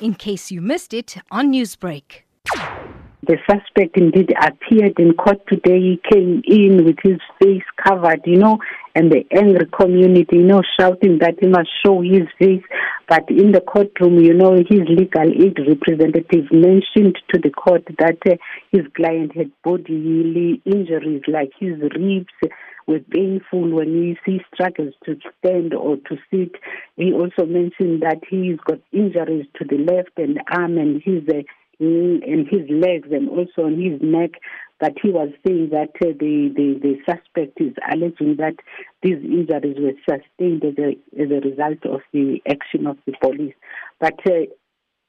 in case you missed it on Newsbreak. The suspect indeed appeared in court today. He came in with his face covered, you know, and the angry community, you know, shouting that he must show his face. But in the courtroom, you know, his legal aid representative mentioned to the court that uh, his client had bodily injuries like his ribs were painful when he, struggles to stand or to sit. He also mentioned that he's got injuries to the left and arm and his uh, in his legs and also on his neck. But he was saying that uh, the, the, the suspect is alleging that these injuries were sustained as a, as a result of the action of the police. But uh,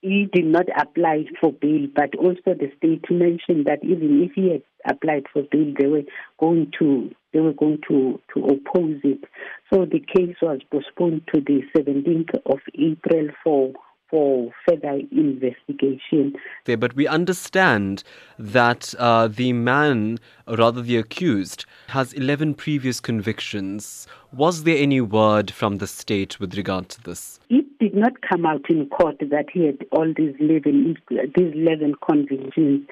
he did not apply for bail, but also the state mentioned that even if he had applied for bail, they were going to they were going to, to oppose it. So the case was postponed to the 17th of April for for further investigation. There, but we understand that uh, the man, or rather the accused, has 11 previous convictions. Was there any word from the state with regard to this? It did not come out in court that he had all these 11, these 11 convictions.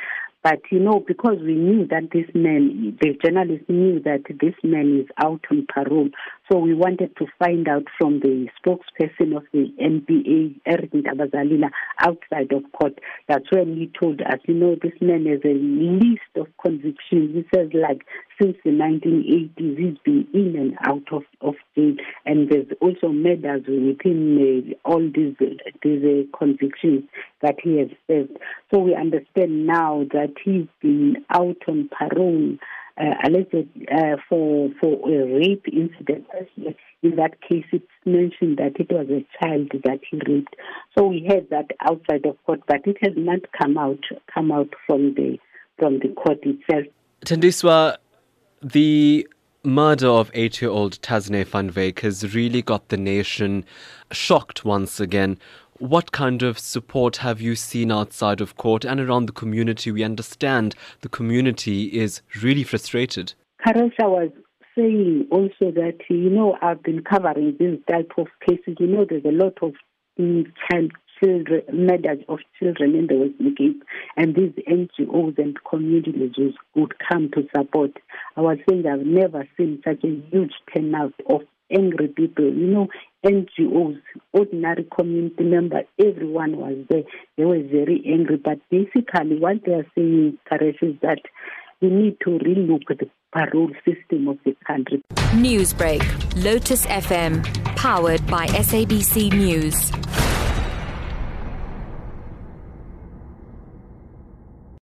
But, you know, because we knew that this man, the journalist knew that this man is out on parole. So we wanted to find out from the spokesperson of the NPA, Eric Ntabazalila, outside of court. That's when he told us, you know, this man has a list of convictions. He says, like, since the 1980s, he's been in and out of, of jail. And there's also murders within uh, all these, these uh, convictions that he has served. So we understand now that he's been out on parole uh, alleged uh, for for a rape incident. In that case, it's mentioned that it was a child that he raped. So we heard that outside of court, but it has not come out come out from the from the court itself. Thandiswa, the murder of eight-year-old Tazne van Wyk has really got the nation shocked once again. What kind of support have you seen outside of court and around the community? We understand the community is really frustrated. Karesha was saying also that, you know, I've been covering this type of cases. You know, there's a lot of child children, murders of children in the Western Cape, and these NGOs and communities would come to support. I was saying I've never seen such a huge turnout of angry people, you know, NGOs, ordinary community members, everyone was there. They were very angry. But basically, what they are saying, Taresh, is that we need to relook at the parole system of the country. Newsbreak, Lotus FM, powered by SABC News.